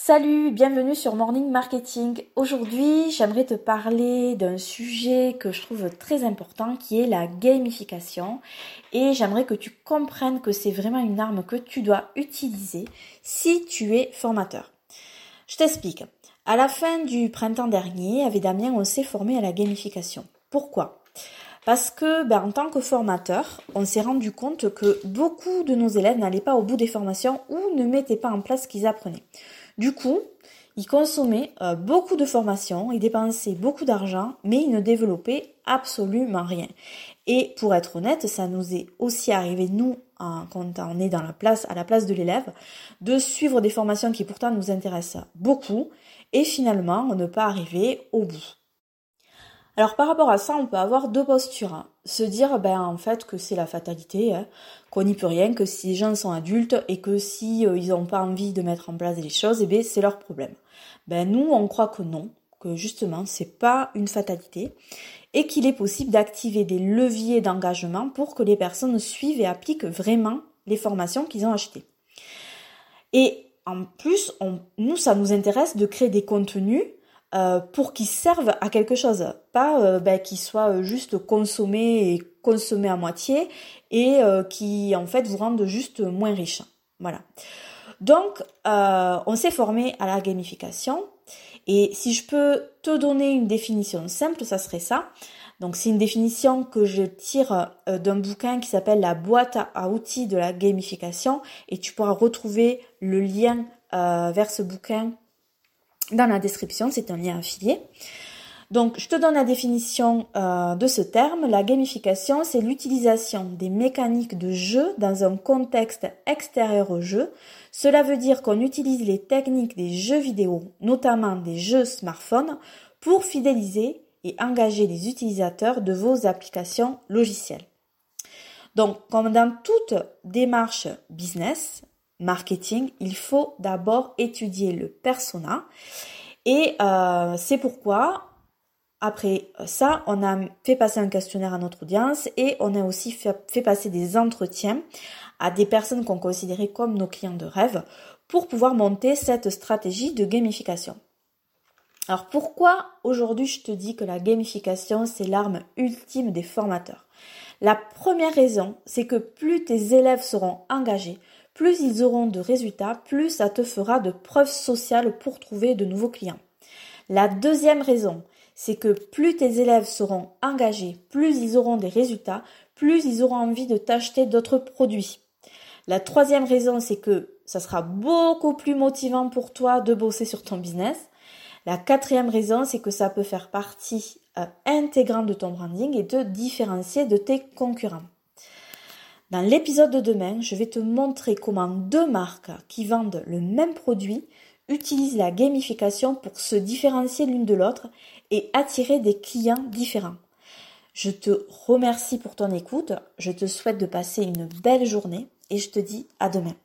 Salut, bienvenue sur Morning Marketing. Aujourd'hui, j'aimerais te parler d'un sujet que je trouve très important qui est la gamification et j'aimerais que tu comprennes que c'est vraiment une arme que tu dois utiliser si tu es formateur. Je t'explique. À la fin du printemps dernier, avec Damien, on s'est formé à la gamification. Pourquoi? Parce que ben, en tant que formateur, on s'est rendu compte que beaucoup de nos élèves n'allaient pas au bout des formations ou ne mettaient pas en place ce qu'ils apprenaient. Du coup, ils consommaient euh, beaucoup de formations, ils dépensaient beaucoup d'argent, mais ils ne développaient absolument rien. Et pour être honnête, ça nous est aussi arrivé, nous, quand on est dans la place, à la place de l'élève, de suivre des formations qui pourtant nous intéressent beaucoup, et finalement, ne pas arriver au bout. Alors par rapport à ça, on peut avoir deux postures. Hein. Se dire ben en fait que c'est la fatalité, hein, qu'on n'y peut rien, que si les gens sont adultes et que si euh, ils n'ont pas envie de mettre en place les choses, eh bien c'est leur problème. Ben nous on croit que non, que justement c'est pas une fatalité et qu'il est possible d'activer des leviers d'engagement pour que les personnes suivent et appliquent vraiment les formations qu'ils ont achetées. Et en plus, nous, ça nous intéresse de créer des contenus euh, pour qu'ils servent à quelque chose, pas euh, ben, qu'ils soient euh, juste consommés et consommés à moitié et qui en fait vous rendent juste moins riche. Voilà. Donc on s'est formé à la gamification et si je peux te donner une définition simple, ça serait ça. Donc c'est une définition que je tire d'un bouquin qui s'appelle la boîte à outils de la gamification et tu pourras retrouver le lien vers ce bouquin dans la description, c'est un lien affilié. Donc, je te donne la définition euh, de ce terme. La gamification, c'est l'utilisation des mécaniques de jeu dans un contexte extérieur au jeu. Cela veut dire qu'on utilise les techniques des jeux vidéo, notamment des jeux smartphones, pour fidéliser et engager les utilisateurs de vos applications logicielles. Donc, comme dans toute démarche business, marketing, il faut d'abord étudier le persona. Et euh, c'est pourquoi, après ça, on a fait passer un questionnaire à notre audience et on a aussi fait, passer des entretiens à des personnes qu'on considérait comme nos clients de rêve pour pouvoir monter cette stratégie de gamification. Alors pourquoi aujourd'hui je te dis que la gamification c'est l'arme ultime des formateurs? La première raison c'est que plus tes élèves seront engagés, plus ils auront de résultats, plus ça te fera de preuves sociales pour trouver de nouveaux clients. La deuxième raison, c'est que plus tes élèves seront engagés, plus ils auront des résultats, plus ils auront envie de t'acheter d'autres produits. La troisième raison, c'est que ça sera beaucoup plus motivant pour toi de bosser sur ton business. La quatrième raison, c'est que ça peut faire partie euh, intégrante de ton branding et te différencier de tes concurrents. Dans l'épisode de demain, je vais te montrer comment deux marques qui vendent le même produit utilisent la gamification pour se différencier l'une de l'autre et attirer des clients différents. Je te remercie pour ton écoute, je te souhaite de passer une belle journée et je te dis à demain.